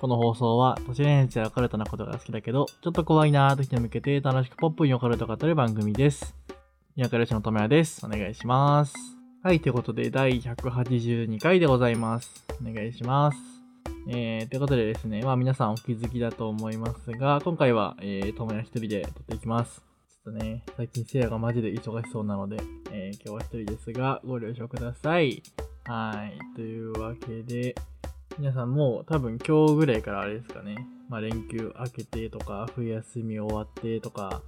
この放送は、都市伝説やオカルトなことが好きだけど、ちょっと怖いなーと人に向けて楽しくポップにオカルトを語る番組です。宮からしのとめやです。お願いします。はい、ということで、第182回でございます。お願いします。えー、ということでですね、まあ皆さんお気づきだと思いますが、今回は、えー、ともや一人で撮っていきます。ちょっとね、最近せいやがマジで忙しそうなので、えー、今日は一人ですが、ご了承ください。はい、というわけで、皆さんもう多分今日ぐらいからあれですかね、まあ連休明けてとか、冬休み終わってとか、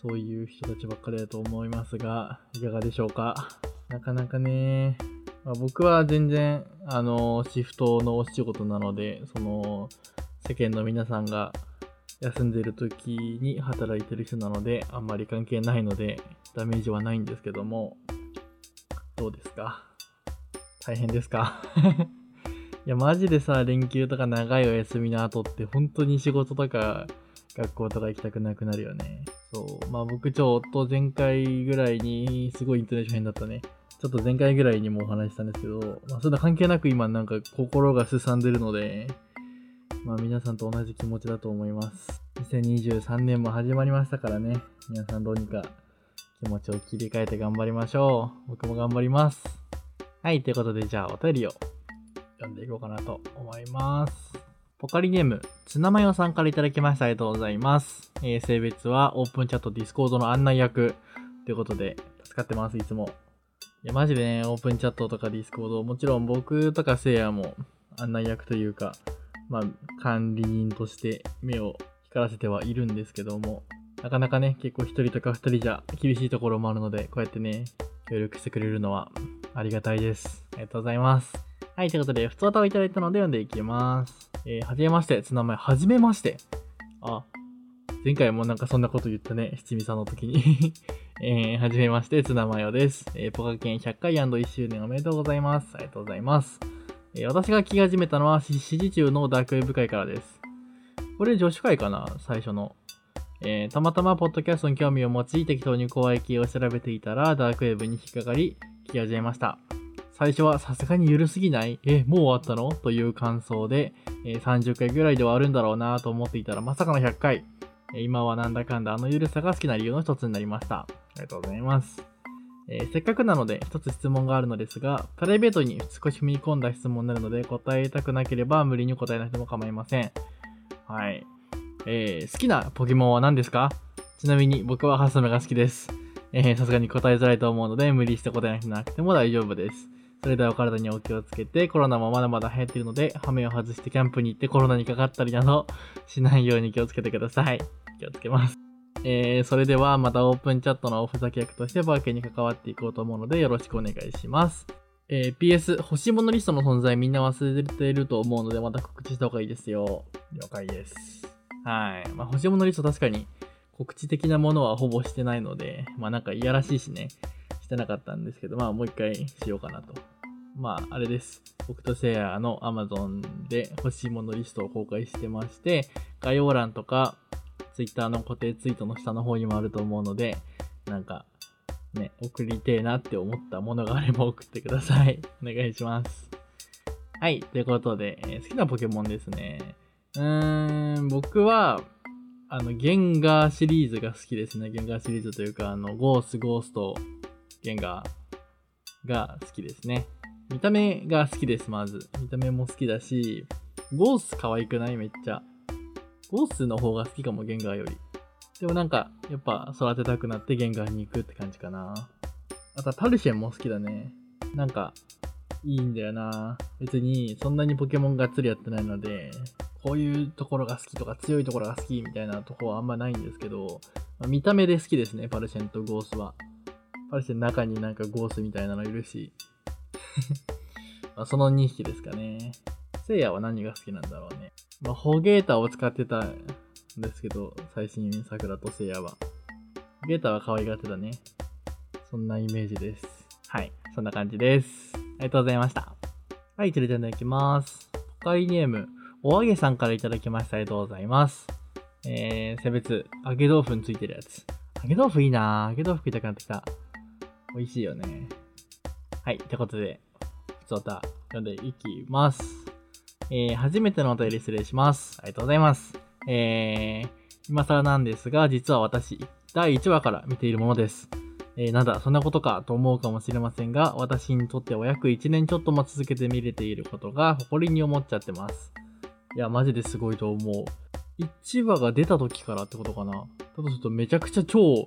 そういう人たちばっかりだと思いますが、いかがでしょうか？なかなかね、まあ、僕は全然、あの、シフトのお仕事なので、その、世間の皆さんが休んでる時に働いてる人なので、あんまり関係ないので、ダメージはないんですけども、どうですか？大変ですか？いや、マジでさ、連休とか長いお休みの後って、本当に仕事とか学校とか行きたくなくなるよね。そう。まあ僕ちょっと前回ぐらいに、すごいイントネーション変だったね。ちょっと前回ぐらいにもお話したんですけど、まあそんな関係なく今なんか心がすさんでるので、まあ皆さんと同じ気持ちだと思います。2023年も始まりましたからね。皆さんどうにか気持ちを切り替えて頑張りましょう。僕も頑張ります。はい、ということでじゃあお便りを読んでいこうかなと思います。ポカリネーム、ツナマヨさんからいただきました。ありがとうございます。えー性別はオープンチャット Discord の案内役ということで、助かってます、いつも。いや、マジでね、オープンチャットとか Discord、もちろん僕とかせいやも案内役というか、まあ、管理人として目を光らせてはいるんですけども、なかなかね、結構一人とか二人じゃ厳しいところもあるので、こうやってね、協力してくれるのはありがたいです。ありがとうございます。はい、ということで、普通歌をいただいたので読んでいきます。えー、はじめまして、つなまえ、はじめまして。あ、前回もなんかそんなこと言ったね、七味さんの時に。えー、はじめまして、ツナマヨです。えー、ポカケン100回 &1 周年おめでとうございます。ありがとうございます。えー、私が聞き始めたのは、指示中のダークウェブ会からです。これ女子会かな最初の。えー、たまたまポッドキャストに興味を持ち、適当に怖い系を調べていたら、ダークウェブに引っかかり、聞き始めました。最初はさすがに緩すぎない？え、もう終わったの？という感想で、えー30回ぐらいで終わるんだろうなと思っていたら、まさかの100回。え今はなんだかんだあの緩さが好きな理由の一つになりました。ありがとうございます。えーせっかくなので一つ質問があるのですが、プライベートに少し踏み込んだ質問になるので答えたくなければ無理に答えなくても構いません。はい。えー好きなポケモンは何ですか？ちなみに僕はハスメが好きです。えさすがに答えづらいと思うので無理して答えなくても大丈夫です。それではお体にお気をつけて、コロナもまだまだ流行っているので、ハメを外してキャンプに行ってコロナにかかったりなどしないように気をつけてください。気をつけます。えー、それではまたオープンチャットのおふざけ役としてバーケに関わっていこうと思うのでよろしくお願いします。えー、PS、欲しいものリストの存在みんな忘れてると思うのでまた告知した方がいいですよ。了解です。はい。まあ、欲しいものリスト確かに告知的なものはほぼしてないので、まあなんかいやらしいしね、してなかったんですけど、まあもう一回しようかなと。まああれです。僕とセイヤの Amazon で欲しいものリストを公開してまして、概要欄とか Twitter の固定ツイートの下の方にもあると思うので、なんかね、送りてえなって思ったものがあれば送ってください。お願いします。はい。ということで、えー好きなポケモンですね。うーん、僕は、あの、ゲンガーシリーズが好きですね。ゲンガーシリーズというか、あの、ゴース、ゴースト、ゲンガーが好きですね。見た目が好きです、まず。見た目も好きだし、ゴース可愛くない？めっちゃ。ゴースの方が好きかも、ゲンガーより。でもなんか、やっぱ育てたくなってゲンガーに行くって感じかな。あとはパルシェンも好きだね。なんか、いいんだよな。別に、そんなにポケモンがっつりやってないので、こういうところが好きとか強いところが好きみたいなとこはあんまないんですけど、まあ見た目で好きですね、パルシェンとゴースは。パルシェンの中になんかゴースみたいなのいるし。まあその2匹ですかね。セイヤは何が好きなんだろうね。まあ、ホゲータを使ってたんですけど、最新桜とセイヤは。ホゲータは可愛がってたね。そんなイメージです。はい。そんな感じです。ありがとうございました。はい、それではいただきます。ポカリネーム、おあげさんからいただきました。ありがとうございます。えー、性別、揚げ豆腐についてるやつ。揚げ豆腐いいなぁ。揚げ豆腐食いたくなってきた。美味しいよね。はい、ってことで、普通歌読んでいきます。えー、初めてのお便り失礼します。ありがとうございます。えー、今更なんですが、実は私、第1話から見ているものです。えー、なんだ、そんなことかと思うかもしれませんが、私にとっては約1年ちょっとも続けて見れていることが誇りに思っちゃってます。いや、マジですごいと思う。1話が出た時からってことかな。だとするとめちゃくちゃ超、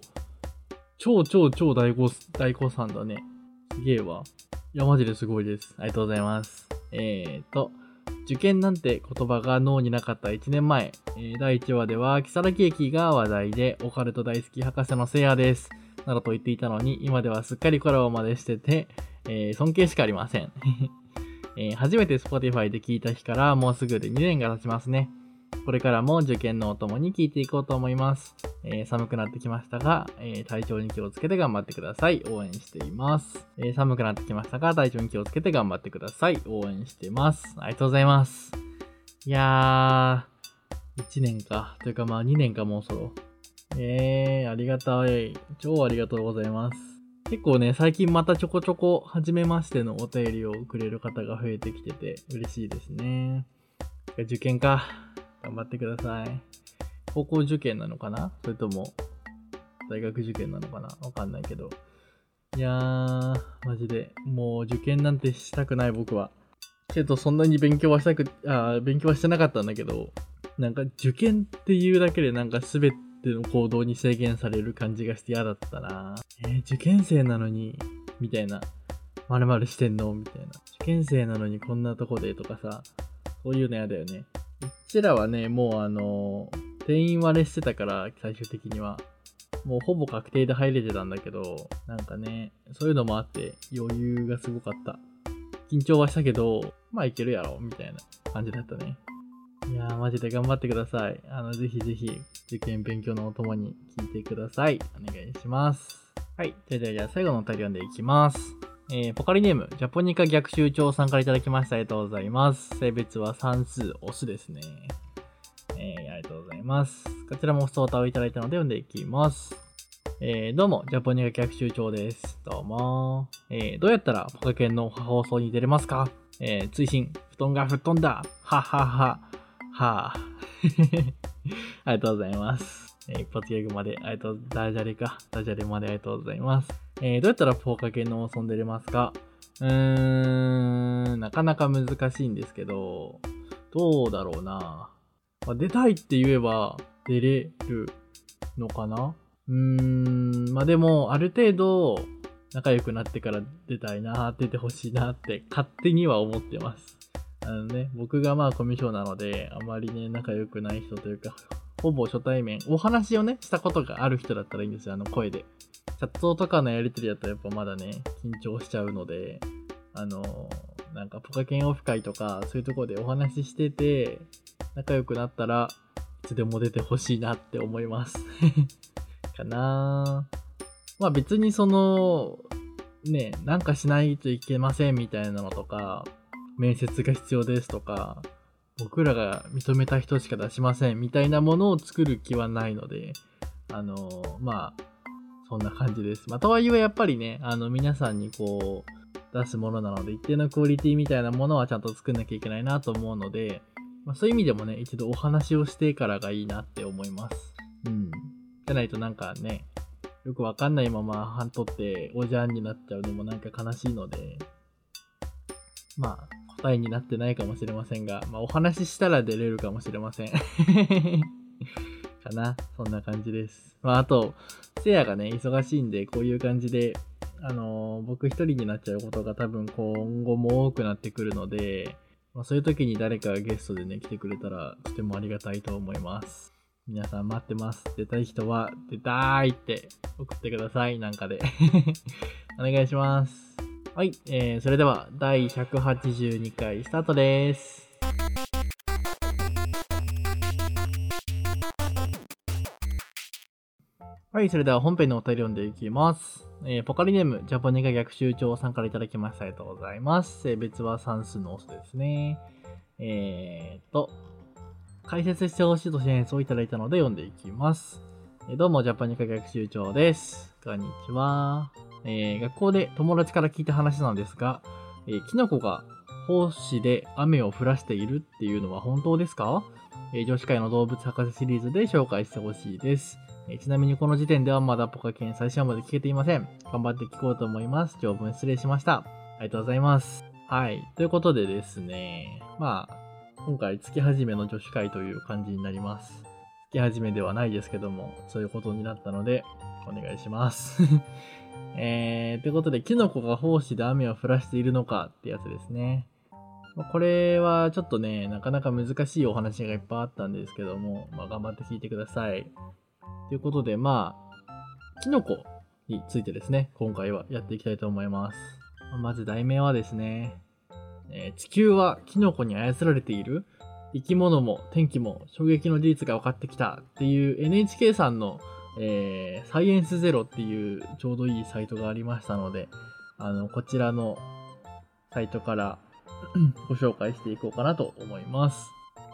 超超超大誤、大誤算だね。すげえわ。いや、マジですごいです。ありがとうございます。えーと、受験なんて言葉が脳になかった1年前、えー第1話では、木更木駅が話題で、オカルト大好き博士のせいやです。などと言っていたのに、今ではすっかりコラボまでしてて、えー尊敬しかありません。えー初めて Spotify で聞いた日からもうすぐで2年が経ちますね。これからも受験のお供に聞いていこうと思います。えー寒くなってきましたが、えー体調に気をつけて頑張ってください。応援しています。えー寒くなってきましたが、体調に気をつけて頑張ってください。応援しています。ありがとうございます。いやー、1年か。というかまあ2年かもうそろ。えー、ありがたい。超ありがとうございます。結構ね、最近またちょこちょこ、初めましてのお便りをくれる方が増えてきてて、嬉しいですね。受験か。頑張ってください。高校受験なのかな？それとも、大学受験なのかな？わかんないけど。いやー、マジで、もう受験なんてしたくない僕は。けど、そんなに勉強はしたく、あ勉強はしてなかったんだけど、なんか受験っていうだけでなんか全ての行動に制限される感じがして嫌だったなえー受験生なのに、みたいな。〇〇してんの？みたいな。受験生なのにこんなとこでとかさ、そういうの嫌だよね。うちらはね、もうあの、定員割れしてたから、最終的には。もうほぼ確定で入れてたんだけど、なんかね、そういうのもあって余裕がすごかった。緊張はしたけど、まあいけるやろ、みたいな感じだったね。いやー、マジで頑張ってください。あの、ぜひぜひ、受験勉強のお供に聞いてください。お願いします。はい。じゃあじゃあじゃあ最後のお便り読んでいきます。えー、ポカリネーム、ジャポニカ逆襲長さんからいただきました。ありがとうございます。性別は算数、オスですね。えー、ありがとうございます。こちらもソータをいただいたので読んでいきます。えー、どうも、ジャポニカ逆襲長です。どうも。えー、どうやったらポカケンの放送に出れますか？えー、追伸、布団が吹っ飛んだ。ははは。はあ。ありがとうございます。えー一発ギャグまで、ありがとう、ダジャレか。ダジャレまでありがとうございます。えー、どうやったらポーカ系の遊んでれますか？うーん、なかなか難しいんですけど、どうだろうな。まあ、出たいって言えば出れるのかな？うーん、まあでも、ある程度、仲良くなってから出たいな、出てほしいなって勝手には思ってます。あのね、僕がまあコミュ障なので、あまりね、仲良くない人というか、ほぼ初対面、お話をね、したことがある人だったらいいんですよ、あの声で。チャットとかのやりとりだとやっぱまだね、緊張しちゃうので、あのなんかポカケンオフ会とか、そういうとこでお話ししてて、仲良くなったらいつでも出てほしいなって思います。かなまあ別にその、ね、なんかしないといけませんみたいなのとか、面接が必要ですとか、僕らが認めた人しか出しませんみたいなものを作る気はないので、あの、まあ、そんな感じです。まあ、とはいえやっぱりね、あの、皆さんにこう、出すものなので、一定のクオリティみたいなものはちゃんと作んなきゃいけないなと思うので、まあ、そういう意味でもね、一度お話をしてからがいいなって思います。うん。じゃないとなんかね、よくわかんないまま半取っておじゃんになっちゃうのもなんか悲しいので、まあ、答えになってないかもしれませんが、まあ、お話ししたら出れるかもしれません。かな。そんな感じです。まあ、あと、せやがね、忙しいんで、こういう感じで、あのー僕一人になっちゃうことが多分今後も多くなってくるので、まあ、そういう時に誰かゲストでね、来てくれたら、とてもありがたいと思います。皆さん待ってます。出たい人は、出たいって送ってください。なんかで。お願いします。はい、えー、それでは第182回スタートです。はい、それでは本編のお便り読んでいきます。えー、ポカリネーム、ジャポニカ逆襲長さんからいただきました。ありがとうございます。性別は算数のオスですね。えーと、解説してほしいと支援をいただいたので読んでいきます。えーどうも、ジャパニカ逆襲長です。こんにちは。えー学校で友達から聞いた話なのですが、えーキノコが胞子で雨を降らしているっていうのは本当ですか、えー、女子会の動物博士シリーズで紹介してほしいです。え、ちなみにこの時点ではまだポカケン最初まで聞けていません。頑張って聞こうと思います。長文失礼しました。ありがとうございます。はい。ということでですね、まあ、今回月始めの女子会という感じになります。月始めではないですけども、そういうことになったので、お願いします。えー、ということで、キノコが胞子で雨を降らしているのかってやつですね。これはちょっとね、なかなか難しいお話がいっぱいあったんですけども、まあ、頑張って聞いてください。ということで、まあ、キノコについてですね、今回はやっていきたいと思います。まず題名はですね、えー、地球はキノコに操られている生き物も天気も衝撃の事実が分かってきたっていう NHK さんの、えー、サイエンスゼロっていうちょうどいいサイトがありましたので、あの、こちらのサイトからご紹介していこうかなと思います。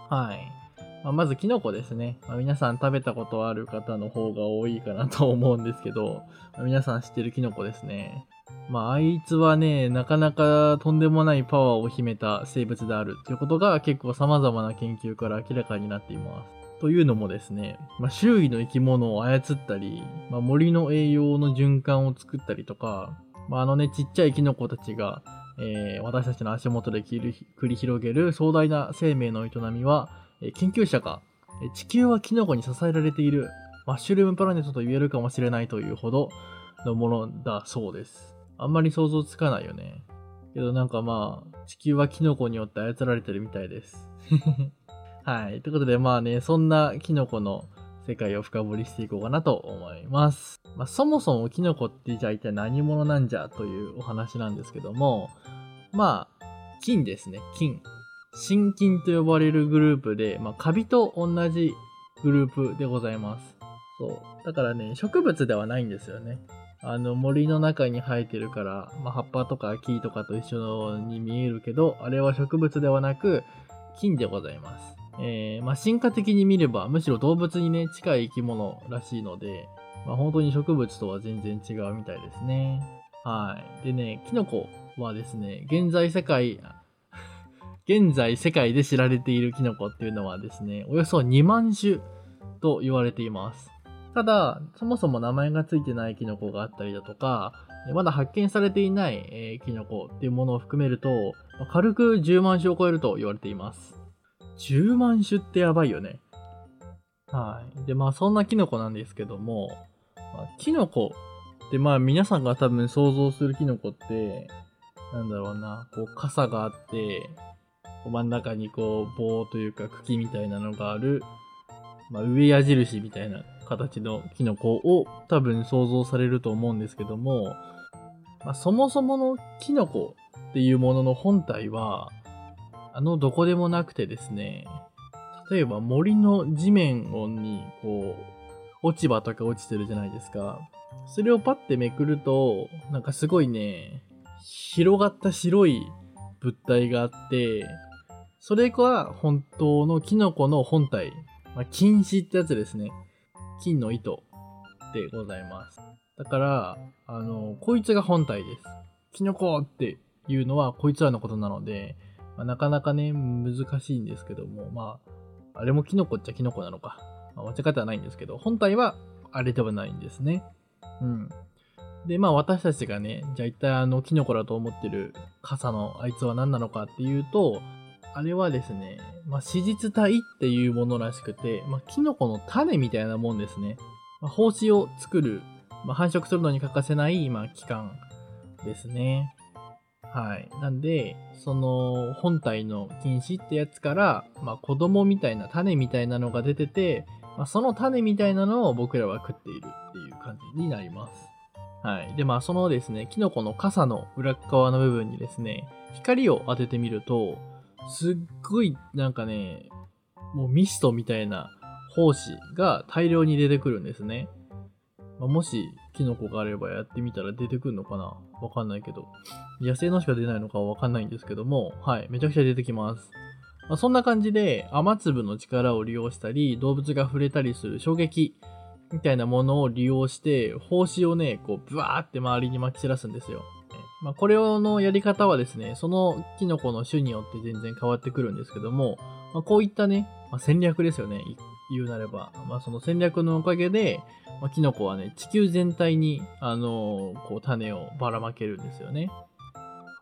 はい。まあ、まず、キノコですね。まあ、皆さん食べたことある方の方が多いかなと思うんですけど、まあ、皆さん知ってるキノコですね。まあ、あいつはね、なかなかとんでもないパワーを秘めた生物であるということが結構様々な研究から明らかになっています。というのもですね、まあ、周囲の生き物を操ったり、まあ、森の栄養の循環を作ったりとか、まあ、あのね、ちっちゃいキノコたちが、えー、私たちの足元で繰り広げる壮大な生命の営みは、研究者が、地球はキノコに支えられているマッシュルームプラネットと言えるかもしれないというほどのものだそうです。あんまり想像つかないよね。けどなんかまあ、地球はキノコによって操られてるみたいです。はい。ということでまあね、そんなキノコの世界を深掘りしていこうかなと思います。まあ、そもそもキノコってじゃあ一体何者なんじゃというお話なんですけども、まあ、金ですね。金。新金と呼ばれるグループで、まあ、カビと同じグループでございます。そう。だからね、植物ではないんですよね。あの森の中に生えてるから、まあ、葉っぱとか木とかと一緒に見えるけど、あれは植物ではなく菌でございます。えー、まあ、進化的に見れば、むしろ動物にね、近い生き物らしいので、まあ、本当に植物とは全然違うみたいですね。はい。でね、キノコはですね、現在世界、現在世界で知られているキノコっていうのはですね、およそ2万種と言われています。ただ、そもそも名前がついてないキノコがあったりだとか、まだ発見されていない、えー、キノコっていうものを含めると、軽く10万種を超えると言われています。10万種ってやばいよね。はい。で、まあそんなキノコなんですけども、まあ、キノコってまあ皆さんが多分想像するキノコって、なんだろうな、こう傘があって、真ん中にこう棒というか茎みたいなのがある、まあ、上矢印みたいな形のキノコを多分想像されると思うんですけども、まあ、そもそものキノコっていうものの本体は、あのどこでもなくてですね、例えば森の地面にこう、落ち葉とか落ちてるじゃないですか。それをパッてめくると、なんかすごいね、広がった白い物体があって、それが本当のキノコの本体。まあ、禁止ってやつですね。金の糸でございます。だから、あの、こいつが本体です。キノコっていうのはこいつらのことなので、まあ、なかなかね、難しいんですけども、まあ、あれもキノコっちゃキノコなのか。まあ、間違ってはないんですけど、本体はあれではないんですね。うん。で、まあ私たちがね、じゃあ一体あのキノコだと思ってる傘のあいつは何なのかっていうと、あれはですね、まあ、史実体っていうものらしくて、まあ、キノコの種みたいなもんですね。まあ、胞子を作る、まあ、繁殖するのに欠かせない、まあ、器官ですね。はい。なんで、その本体の菌糸ってやつから、まあ、子供みたいな種みたいなのが出てて、まあ、その種みたいなのを僕らは食っているっていう感じになります。はい。で、まあ、そのですね、キノコの傘の裏側の部分にですね、光を当ててみると、すっごいなんかね、もうミストみたいな胞子が大量に出てくるんですね。まあ、もし、キノコがあればやってみたら出てくるのかな？わかんないけど。野生のしか出ないのかわかんないんですけども、はい、めちゃくちゃ出てきます。まあ、そんな感じで、雨粒の力を利用したり、動物が触れたりする衝撃みたいなものを利用して、胞子をね、こう、ブワーって周りに撒き散らすんですよ。まあ、これのやり方はですね、そのキノコの種によって全然変わってくるんですけども、まあ、こういったね、まあ、戦略ですよね、言うなれば。まあ、その戦略のおかげで、まあ、キノコはね、地球全体に、あのー、こう、種をばらまけるんですよね。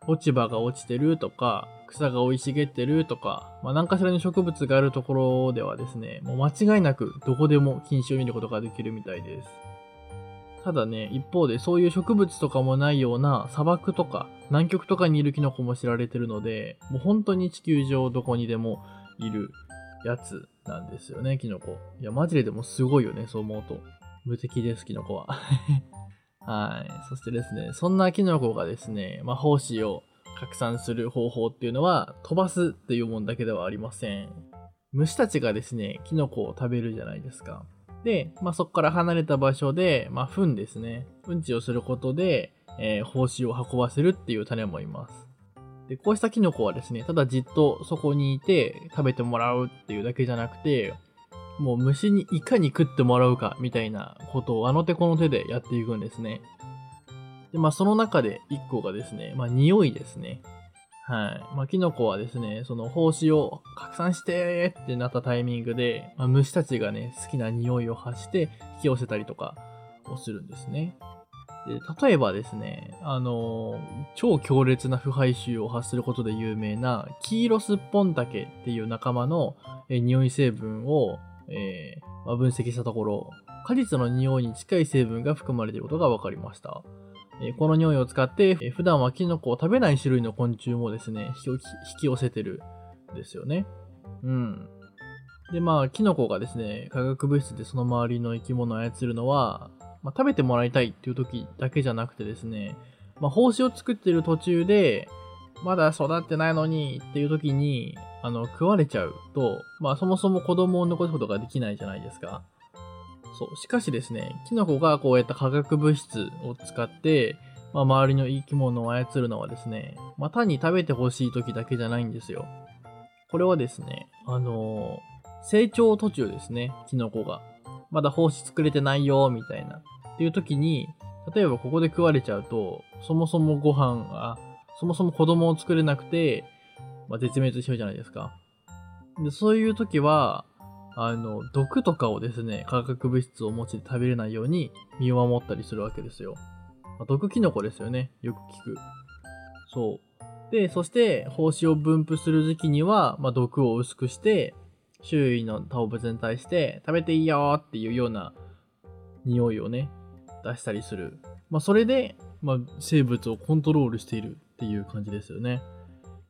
落ち葉が落ちてるとか、草が生い茂ってるとか、まあ、何かしらの植物があるところではですね、もう間違いなくどこでも菌糸を見ることができるみたいです。ただね、一方でそういう植物とかもないような砂漠とか南極とかにいるキノコも知られてるので、もう本当に地球上どこにでもいるやつなんですよね、キノコ。いや、マジででもすごいよね、そう思うと。無敵です、キノコは。はい。そしてですね、そんなキノコがですね、まあ、胞子を拡散する方法っていうのは、飛ばすっていうもんだけではありません。虫たちがですね、キノコを食べるじゃないですか。で、まあ、そこから離れた場所で、まあ、糞ですね。うんちをすることで、えー、胞子を運ばせるっていう種もいます。で、こうしたキノコはですね、ただじっとそこにいて食べてもらうっていうだけじゃなくて、もう虫にいかに食ってもらうかみたいなことをあの手この手でやっていくんですね。で、まあその中で一個がですね、まあ匂いですね。はい。まあ、キノコはですね、その胞子を拡散してってなったタイミングで、まあ、虫たちがね、好きな匂いを発して引き寄せたりとかをするんですね。で例えばですね、あのー、超強烈な腐敗臭を発することで有名なキイロスッポンタケっていう仲間の、え匂い成分を、えー、まあ、分析したところ、果実の匂いに近い成分が含まれていることが分かりました。えこの匂いを使って、え普段はキノコを食べない種類の昆虫もですね、引き寄せてるんですよね。うん。で、まあ、キノコがですね、化学物質でその周りの生き物を操るのは、まあ、食べてもらいたいっていう時だけじゃなくてですね、まあ、胞子を作ってる途中で、まだ育ってないのにっていう時に、あの、食われちゃうと、まあ、そもそも子供を残すことができないじゃないですか。そう。しかしですね、キノコがこうやった化学物質を使って、まあ、周りの生き物を操るのはですね、まあ、単に食べてほしい時だけじゃないんですよ。これはですね、あのー、成長途中ですね、キノコが。まだ胞子作れてないよ、みたいな。っていう時に、例えばここで食われちゃうと、そもそもご飯が、そもそも子供を作れなくて、まあ、絶滅しちゃうじゃないですか。で、そういう時は、あの、毒とかをですね、化学物質を持ちで食べれないように身を守ったりするわけですよ。まあ、毒キノコですよね。よく聞く。そう。で、そして、胞子を分布する時期には、まあ、毒を薄くして、周囲の動物に対して食べていいよっていうような匂いをね、出したりする。まあ、それで、まあ、生物をコントロールしているっていう感じですよね。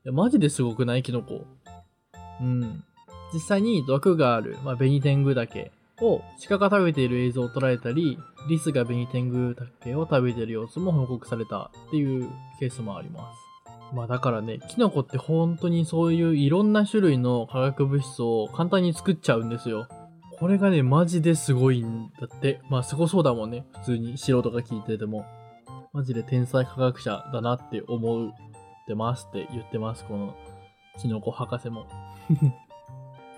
いや、マジですごくない？キノコ。うん。実際に毒がある、まあ、ベニテングダケを鹿が食べている映像を捉えたり、リスがベニテングダケを食べている様子も報告されたっていうケースもあります。まあだからね、キノコって本当にそういういろんな種類の化学物質を簡単に作っちゃうんですよ。これがね、マジですごいんだって。まあすごそうだもんね。普通に素人が聞いてても。マジで天才科学者だなって思ってますって言ってます。このキノコ博士も。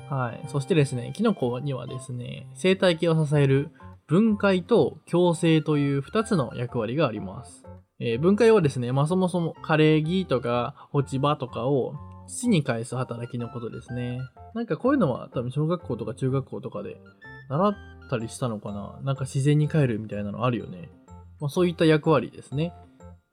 はい。そしてですね、キノコにはですね、生態系を支える分解と共生という2つの役割があります。えー、分解はですね、まあそもそも枯れ木とか落ち葉とかを土に返す働きのことですね。なんかこういうのは多分小学校とか中学校とかで習ったりしたのかななんか自然に帰るみたいなのあるよね。まあそういった役割ですね。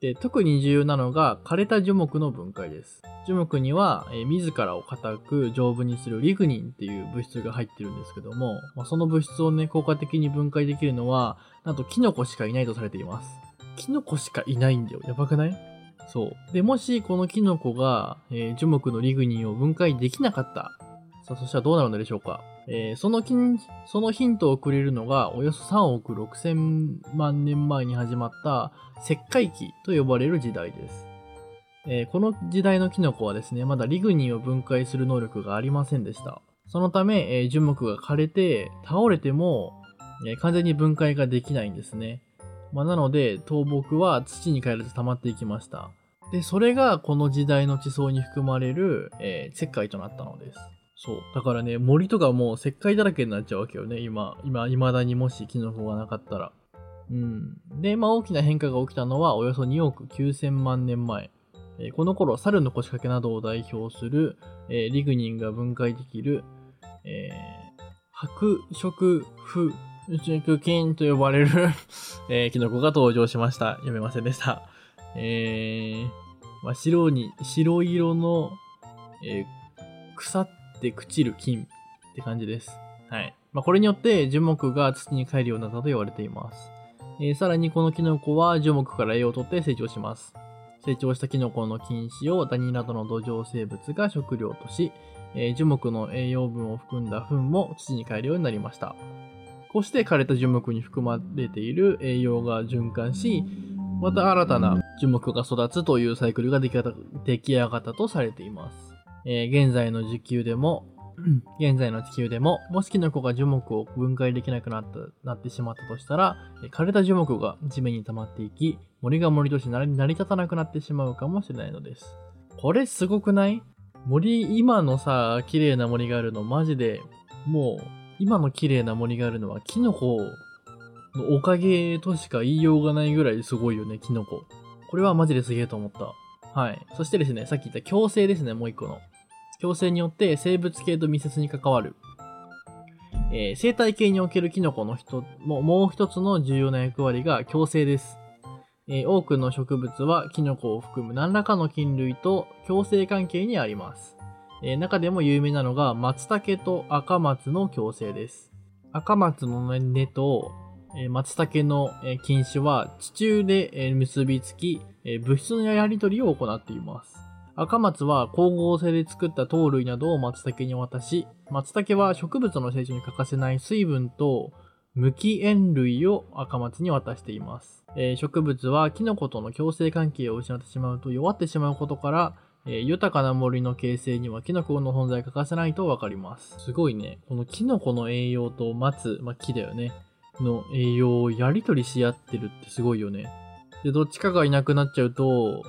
で、特に重要なのが枯れた樹木の分解です。樹木には、えー、自らを硬く丈夫にするリグニンっていう物質が入ってるんですけども、まあ、その物質をね、効果的に分解できるのは、なんとキノコしかいないとされています。キノコしかいないんだよ。やばくない？そう。で、もしこのキノコが、えー、樹木のリグニンを分解できなかった。さあ、そしたらどうなるのでしょうか？えー、そのそのヒントをくれるのが、およそ3億6千万年前に始まった石灰期と呼ばれる時代です。えー、この時代のキノコはですね、まだリグニンを分解する能力がありませんでした。そのため、えー、樹木が枯れて倒れても、えー、完全に分解ができないんですね。まあ、なので、倒木は土に帰らず溜まっていきました。で、それがこの時代の地層に含まれる、え石灰となったのです。そう。だからね、森とかもう石灰だらけになっちゃうわけよね、今。今、未だにもしキノコがなかったら。うん。で、まあ大きな変化が起きたのはおよそ2億9000万年前。えー、この頃、猿の腰掛けなどを代表する、えー、リグニンが分解できる、えー、白色不熟菌と呼ばれる えー、キノコが登場しました。読めませんでした。えー、まあ、白に、白色の、えー、腐って朽ちる菌って感じです。はい。まあ、これによって樹木が土に帰るようになったと言われています。えー、さらにこのキノコは樹木から栄養をとって成長します。成長したキノコの菌糸をダニなどの土壌生物が食料とし、えー、樹木の栄養分を含んだ糞も土に帰るようになりました。こうして枯れた樹木に含まれている栄養が循環し、また新たな樹木が育つというサイクルが出来上がったとされています。えー、現在の地球でも、現在の地球でも、もしキノコが樹木を分解できなくなったなってしまったとしたら、枯れた樹木が地面に溜まっていき、森が森として成り立たなくなってしまうかもしれないのです。これすごくない？森、今のさ、綺麗な森があるの、マジで、もう、今の綺麗な森があるのは、キノコのおかげとしか言いようがないぐらいすごいよね、キノコ。これはマジですげえと思った。はい。そしてですね、さっき言った共生ですね、もう一個の。共生によって生物系と密接に関わる。えー、生態系におけるキノコの人ももう一つの重要な役割が共生です。えー、多くの植物はキノコを含む何らかの菌類と共生関係にあります。えー、中でも有名なのが松茸と赤松の共生です。赤松の根と、え、松茸の、菌糸は地中で、結びつき、物質のやり取りを行っています。赤松は光合成で作った糖類などを松茸に渡し、松茸は植物の成長に欠かせない水分と無機塩類を赤松に渡しています。えー、植物はキノコとの共生関係を失ってしまうと弱ってしまうことから、えー、豊かな森の形成にはキノコの存在欠かせないとわかります。すごいね。このキノコの栄養と松、まあ、木だよね。の栄養をやり取りし合ってるってすごいよね。で、どっちかがいなくなっちゃうと、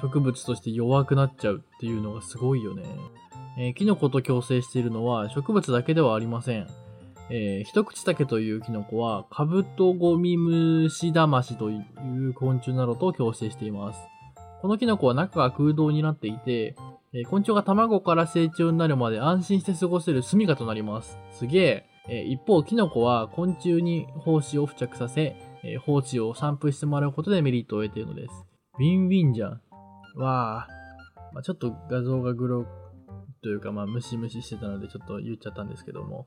植物として弱くなっちゃうっていうのがすごいよね。えー、キノコと共生しているのは植物だけではありません。えー、一口竹というキノコはカブトゴミムシダマシという昆虫などと共生しています。このキノコは中が空洞になっていて、えー、昆虫が卵から成長になるまで安心して過ごせる住みかとなります。すげえ。え、一方、キノコは昆虫に胞子を付着させ、えー、胞子を散布してもらうことでメリットを得ているのです。ウィンウィンじゃん。わあ、まあ、ちょっと画像がグロというか、まあ、ムシムシしてたので、ちょっと言っちゃったんですけども。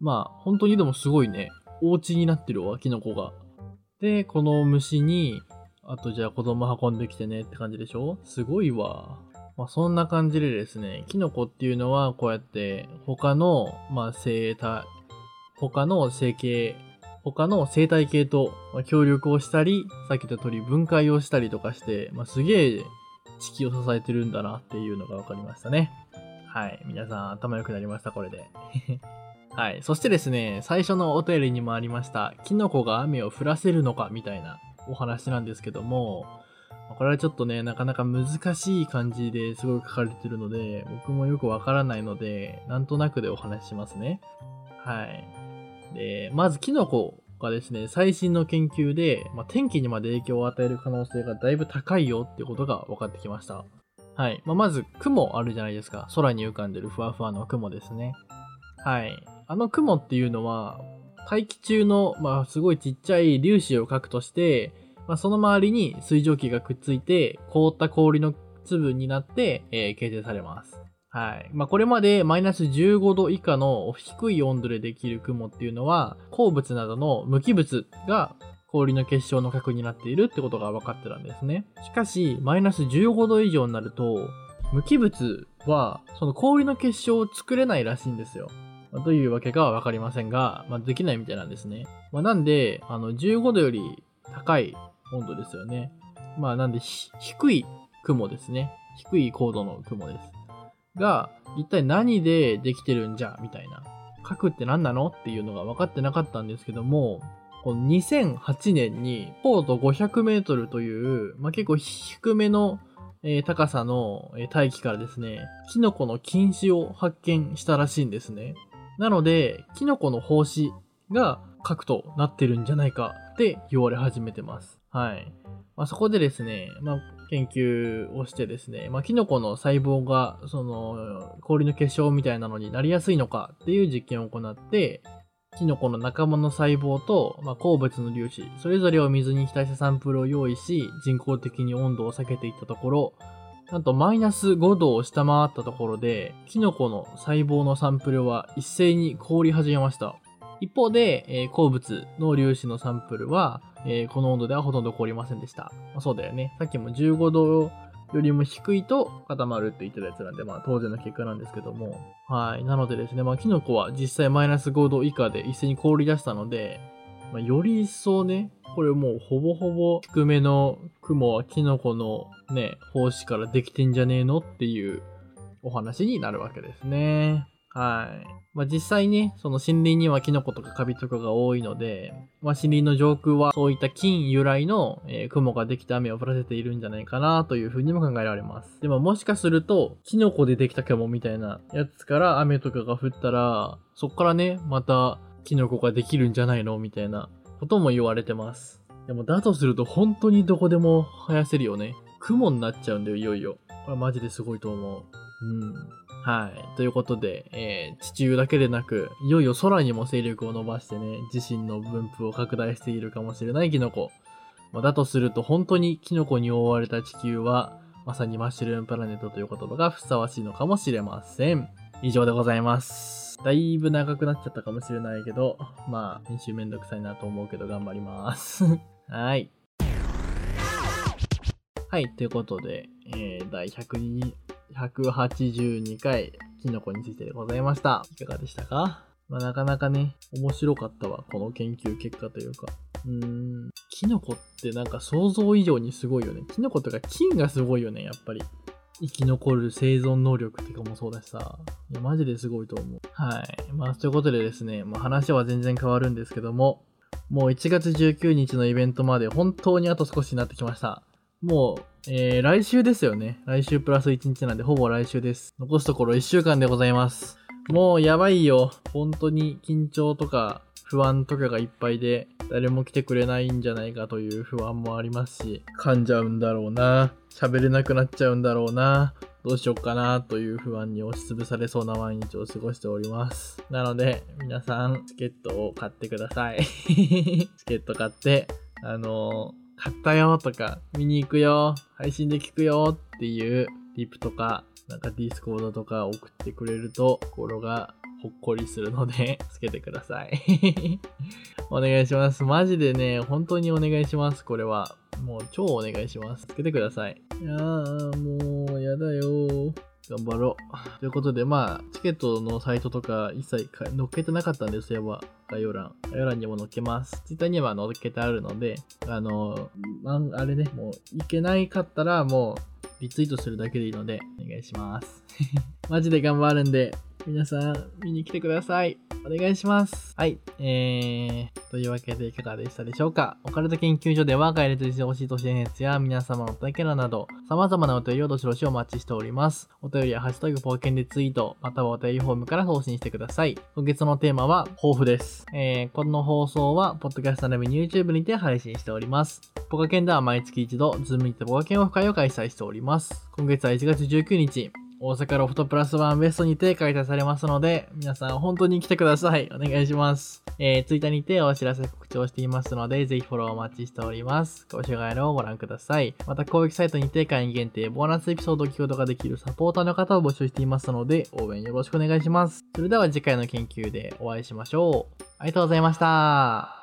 まあ、本当にでもすごいね、お家になってるわ、キノコが。で、この虫に、あとじゃあ子供運んできてねって感じでしょ？すごいわ。まあ、そんな感じでですね、キノコっていうのはこうやって他の、まあ、生態、他の生形、他の生態系と協力をしたり、さっき言った通り分解をしたりとかして、まあ、すげえ地球を支えてるんだなっていうのが分かりましたね。はい。皆さん頭良くなりました、これで。はい。そしてですね、最初のお便りにもありました、キノコが雨を降らせるのかみたいなお話なんですけども、これはちょっとね、なかなか難しい感じですごい書かれてるので、僕もよくわからないので、なんとなくでお話ししますね。はい。で、まずキノコがですね、最新の研究で、まあ、天気にまで影響を与える可能性がだいぶ高いよってことが分かってきました。はい。まあ、まず、雲あるじゃないですか。空に浮かんでるふわふわの雲ですね。はい。あの雲っていうのは、大気中の、まあ、すごいちっちゃい粒子を核として、まあ、その周りに水蒸気がくっついて、凍った氷の粒になって、えー、形成されます。はい。まあ、これまでマイナス15度以下の低い温度でできる雲っていうのは、鉱物などの無機物が氷の結晶の核になっているってことが分かってたんですね。しかし、マイナス15度以上になると、無機物はその氷の結晶を作れないらしいんですよ。まあ、どういうわけかは分かりませんが、まあ、できないみたいなんですね。まあ、なんで、あの、15度より高い温度ですよね。まあ、なんで、低い雲ですね。低い高度の雲です。が、一体何でできてるんじゃ、みたいな。核って何なのっていうのが分かってなかったんですけども、この2008年に高度500メートルという、まあ、結構低めの、高さの、大気からですね、キノコの菌糸を発見したらしいんですね。なので、キノコの胞子が核となってるんじゃないかって言われ始めてます。はい。まあ、そこでですね、まあ、研究をしてですね、まあ、キノコの細胞が、その、氷の結晶みたいなのになりやすいのかっていう実験を行って、キノコの仲間の細胞と、まあ、鉱物の粒子、それぞれを水に浸したサンプルを用意し、人工的に温度を下げていったところ、なんとマイナス5度を下回ったところで、キノコの細胞のサンプルは一斉に凍り始めました。一方で、えー鉱物の粒子のサンプルは、えーこの温度ではほとんど凍りませんでした。まあそうだよね。さっきも15度よりも低いと固まるって言ってたやつなんで、まあ当然の結果なんですけども。はい。なのでですね、まあキノコは実際マイナス5度以下で一斉に凍り出したので、まあ、より一層ね、これもうほぼほぼ低めの雲はキノコのね、胞子からできてんじゃねえのっていうお話になるわけですね。はい。まあ、実際ね、その森林にはキノコとかカビとかが多いので、まあ、森林の上空はそういった菌由来の、えー雲ができて雨を降らせているんじゃないかなというふうにも考えられます。でももしかすると、キノコでできた雲みたいなやつから雨とかが降ったら、そっからね、またキノコができるんじゃないのみたいなことも言われてます。でもだとすると本当にどこでも生やせるよね。雲になっちゃうんだよ、いよいよ。これマジですごいと思う。うん。はい。ということで、えー地球だけでなく、いよいよ空にも勢力を伸ばしてね、自身の分布を拡大しているかもしれないキノコ。まだとすると、本当にキノコに覆われた地球は、まさにマッシュルームプラネットという言葉がふさわしいのかもしれません。以上でございます。だいぶ長くなっちゃったかもしれないけど、まあ、編集めんどくさいなと思うけど頑張ります。はい。はい、ということで、えー、第102 182回、キノコについてでございました。いかがでしたか？まあ、なかなかね、面白かったわ、この研究結果というか。うーん、キノコってなんか想像以上にすごいよね。キノコとか菌がすごいよね、やっぱり。生き残る生存能力とかもそうだしさ。いや、マジですごいと思う。はい。まあ、ということでですね、まあ、話は全然変わるんですけども、もう1月19日のイベントまで本当にあと少しになってきました。もう、えー、来週ですよね。来週プラス1日なんで、ほぼ来週です。残すところ1週間でございます。もうやばいよ。本当に緊張とか不安とかがいっぱいで、誰も来てくれないんじゃないかという不安もありますし、噛んじゃうんだろうな。喋れなくなっちゃうんだろうな。どうしよっかなという不安に押しつぶされそうな毎日を過ごしております。なので、皆さん、チケットを買ってください。チケット買って、あのー買ったよとか、見に行くよ、配信で聞くよっていうリプとか、なんか Discord とか送ってくれると心がほっこりするので、つけてください。お願いします。マジでね、本当にお願いします、これは。もう超お願いします。つけてください。いやー、もう、やだよ頑張ろう。ということで、まあ、チケットのサイトとか一切載っけてなかったんですよ、概要欄。概要欄にも載っけます。Twitter には載っけてあるので、あの、まあれね、もう、いけないかったら、もう、リツイートするだけでいいので、お願いします。マジで頑張るんで、皆さん、見に来てください。お願いします。はい。えー、というわけでいかがでしたでしょうかオカルト研究所では、概略してほしい都市伝説や皆様の体験談など、様々なお便りをどしどしお待ちしております。お便りはハッシュタグポーケンでツイート、またはお便りフォームから送信してください。今月のテーマは、抱負です。えー、この放送は、ポッドキャスト並びに YouTube にて配信しております。ポカケンでは毎月一度、 Zoom にてポカケンオフ会を開催しております。今月は1月19日、大阪ロフトプラスワンウエストにて開催されますので、皆さん本当に来てください。お願いします。えー、ツイッターにてお知らせ告知をしていますので、ぜひフォローお待ちしております。ご視聴をご覧ください。また、公式サイトにて会員限定ボーナスエピソードを聞くことができるサポーターの方を募集していますので、応援よろしくお願いします。それでは次回の研究でお会いしましょう。ありがとうございました。